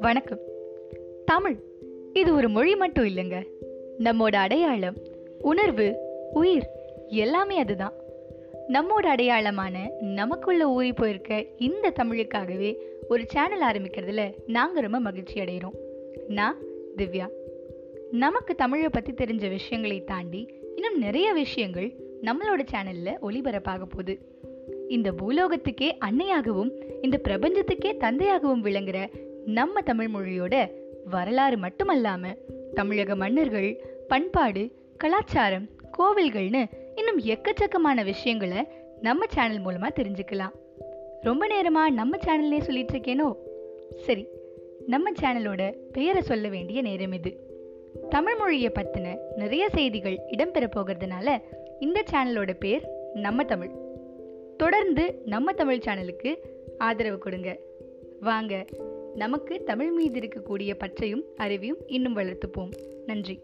வணக்கம். தமிழ். இது ஒரு மொழி மட்டும் இல்லைங்க. நம்மோட அடையாளம் உணர்வு உயிர் எல்லாமே அதுதான். நம்மோட அடையாளமான நமக்குள்ள ஊறி போயிருக்க இந்த தமிழுக்காகவே ஒரு சேனல் ஆரம்பிக்கிறதுல நாங்கள் ரொம்ப மகிழ்ச்சி அடைகிறோம் நான் திவ்யா. நமக்கு தமிழை பற்றி தெரிஞ்ச விஷயங்களை தாண்டி இன்னும் நிறைய விஷயங்கள் நம்மளோட சேனல்ல ஒளிபரப்பாக போகுது. இந்த பூலோகத்துக்கே அன்னையாகவும் இந்த பிரபஞ்சத்துக்கே தந்தையாகவும் விளங்குற நம்ம தமிழ் மொழியோட வரலாறு மட்டுமல்லாம தமிழக மன்னர்கள் பண்பாடு கலாச்சாரம் கோவில்கள்னு இன்னும் எக்கச்சக்கமான விஷயங்களை நம்ம சேனல் மூலமா தெரிஞ்சுக்கலாம். ரொம்ப நேரமா நம்ம சேனல்லே சொல்லிட்டு இருக்கேனோ? சரி நம்ம சேனலோட பெயரை சொல்ல வேண்டிய நேரம் இது. தமிழ் மொழியை பத்தின நிறைய செய்திகள் இடம்பெற போகிறதுனால இந்த சேனலோட பேர் நம்ம தமிழ். தொடர்ந்து நம்ம தமிழ் சேனலுக்கு ஆதரவு கொடுங்க. வாங்க நமக்கு தமிழ் மீது இருக்கக்கூடிய பற்றையும் அறிவையும் இன்னும் வளர்த்துப்போம். நன்றி.